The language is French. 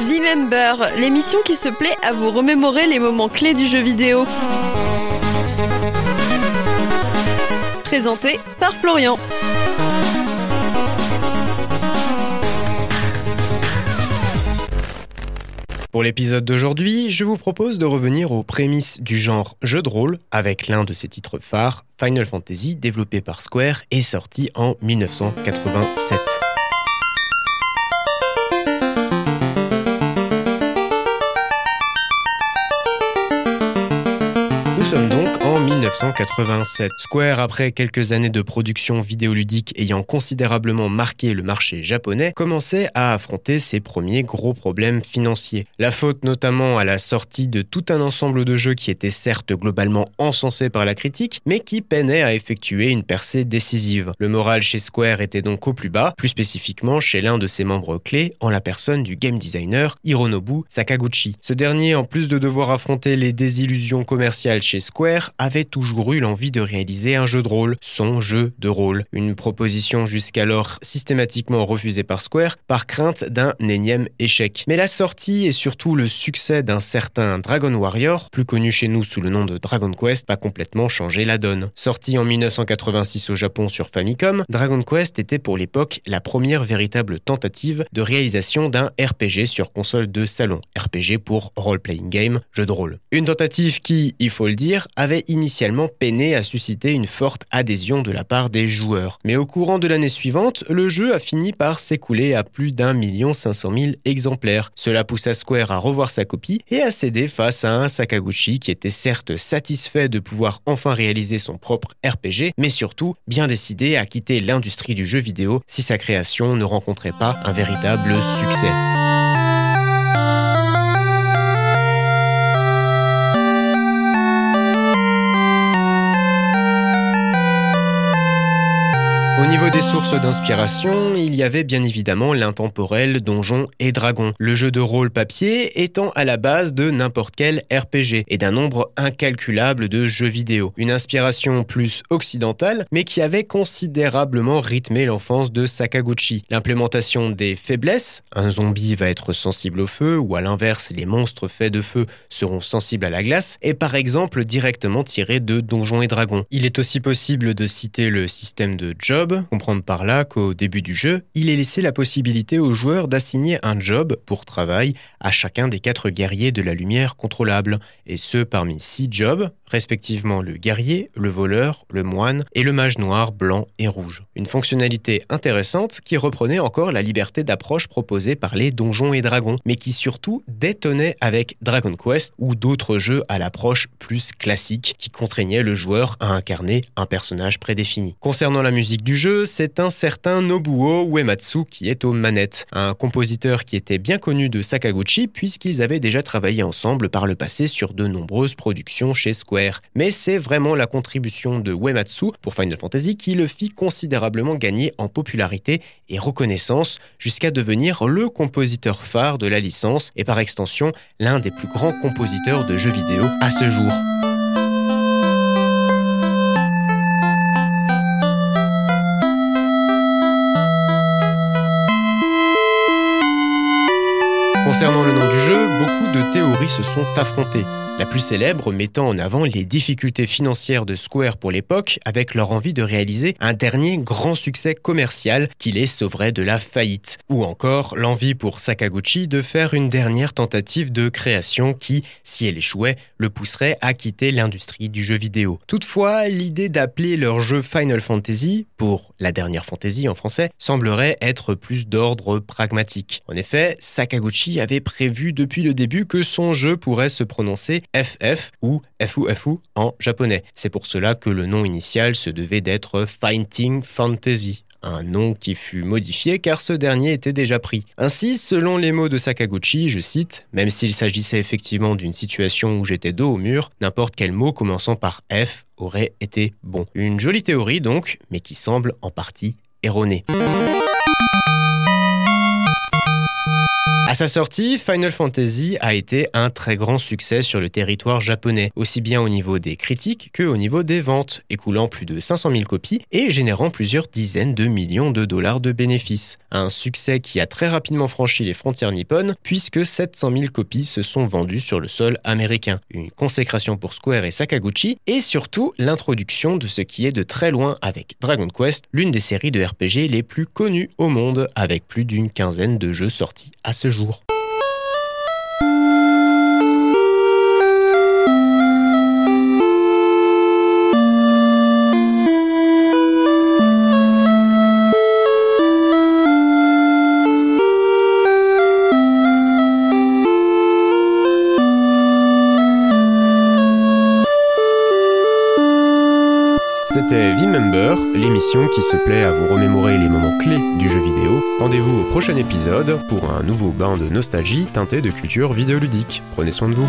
V-Member, l'émission qui se plaît à vous remémorer les moments clés du jeu vidéo. Présenté par Florian. Pour l'épisode d'aujourd'hui, je vous propose de revenir aux prémices du genre jeu de rôle avec l'un de ses titres phares, Final Fantasy, développé par Square et sorti en 1987. 1987. Square, après quelques années de production vidéoludique ayant considérablement marqué le marché japonais, commençait à affronter ses premiers gros problèmes financiers. La faute notamment à la sortie de tout un ensemble de jeux qui étaient certes globalement encensés par la critique, mais qui peinaient à effectuer une percée décisive. Le moral chez Square était donc au plus bas, plus spécifiquement chez l'un de ses membres clés, en la personne du game designer Hironobu Sakaguchi. Ce dernier, en plus de devoir affronter les désillusions commerciales chez Square, avait toujours eu l'envie de réaliser un jeu de rôle, son jeu de rôle. Une proposition jusqu'alors systématiquement refusée par Square par crainte d'un énième échec. Mais la sortie et surtout le succès d'un certain Dragon Warrior, plus connu chez nous sous le nom de Dragon Quest, a complètement changé la donne. Sorti en 1986 au Japon sur Famicom, Dragon Quest était pour l'époque la première véritable tentative de réalisation d'un RPG sur console de salon. RPG pour Role Playing Game, jeu de rôle. Une tentative qui, il faut le dire, avait initialement peiné à susciter une forte adhésion de la part des joueurs. Mais au courant de l'année suivante, le jeu a fini par s'écouler à plus d'un million cinq cent mille exemplaires. Cela poussa Square à revoir sa copie et à céder face à un Sakaguchi qui était certes satisfait de pouvoir enfin réaliser son propre RPG, mais surtout bien décidé à quitter l'industrie du jeu vidéo si sa création ne rencontrait pas un véritable succès. Au niveau des sources d'inspiration, il y avait bien évidemment l'intemporel Donjons et Dragons, le jeu de rôle papier étant à la base de n'importe quel RPG et d'un nombre incalculable de jeux vidéo. Une inspiration plus occidentale, mais qui avait considérablement rythmé l'enfance de Sakaguchi. L'implémentation des faiblesses, un zombie va être sensible au feu, ou à l'inverse, les monstres faits de feu seront sensibles à la glace, est par exemple directement tiré de Donjons et Dragons. Il est aussi possible de citer le système de job, comprendre par là qu'au début du jeu, il est laissé la possibilité aux joueurs d'assigner un job pour travail à chacun des quatre guerriers de la lumière contrôlable, et ce parmi six jobs, respectivement le guerrier, le voleur, le moine et le mage noir, blanc et rouge. Une fonctionnalité intéressante qui reprenait encore la liberté d'approche proposée par les donjons et dragons, mais qui surtout détonnait avec Dragon Quest ou d'autres jeux à l'approche plus classique qui contraignaient le joueur à incarner un personnage prédéfini. Concernant la musique du jeu, c'est un certain Nobuo Uematsu qui est aux manettes, un compositeur qui était bien connu de Sakaguchi puisqu'ils avaient déjà travaillé ensemble par le passé sur de nombreuses productions chez Square. Mais c'est vraiment la contribution de Uematsu pour Final Fantasy qui le fit considérablement gagner en popularité et reconnaissance jusqu'à devenir le compositeur phare de la licence et par extension l'un des plus grands compositeurs de jeux vidéo à ce jour. De théories se sont affrontées. La plus célèbre mettant en avant les difficultés financières de Square pour l'époque avec leur envie de réaliser un dernier grand succès commercial qui les sauverait de la faillite. Ou encore l'envie pour Sakaguchi de faire une dernière tentative de création qui, si elle échouait, le pousserait à quitter l'industrie du jeu vidéo. Toutefois, l'idée d'appeler leur jeu Final Fantasy, pour la dernière fantasy en français, semblerait être plus d'ordre pragmatique. En effet, Sakaguchi avait prévu depuis le que son jeu pourrait se prononcer FF ou FUFU en japonais. C'est pour cela que le nom initial se devait d'être Fighting Fantasy un nom qui fut modifié car ce dernier était déjà pris. Ainsi, selon les mots de Sakaguchi, je cite, Même s'il s'agissait effectivement d'une situation où j'étais dos au mur, n'importe quel mot commençant par F aurait été bon. Une jolie théorie donc, mais qui semble en partie erronée. Sa sortie, Final Fantasy a été un très grand succès sur le territoire japonais, aussi bien au niveau des critiques que au niveau des ventes, écoulant plus de 500 000 copies et générant plusieurs dizaines de millions de dollars de bénéfices. Un succès qui a très rapidement franchi les frontières nippones, puisque 700 000 copies se sont vendues sur le sol américain. Une consécration pour Square et Sakaguchi, et surtout l'introduction de ce qui est de très loin avec Dragon Quest, l'une des séries de RPG les plus connues au monde, avec plus d'une quinzaine de jeux sortis à ce jour. C'était V-Member, l'émission qui se plaît à vous remémorer les moments clés du jeu vidéo. Rendez-vous au prochain épisode pour un nouveau bain de nostalgie teinté de culture vidéoludique. Prenez soin de vous.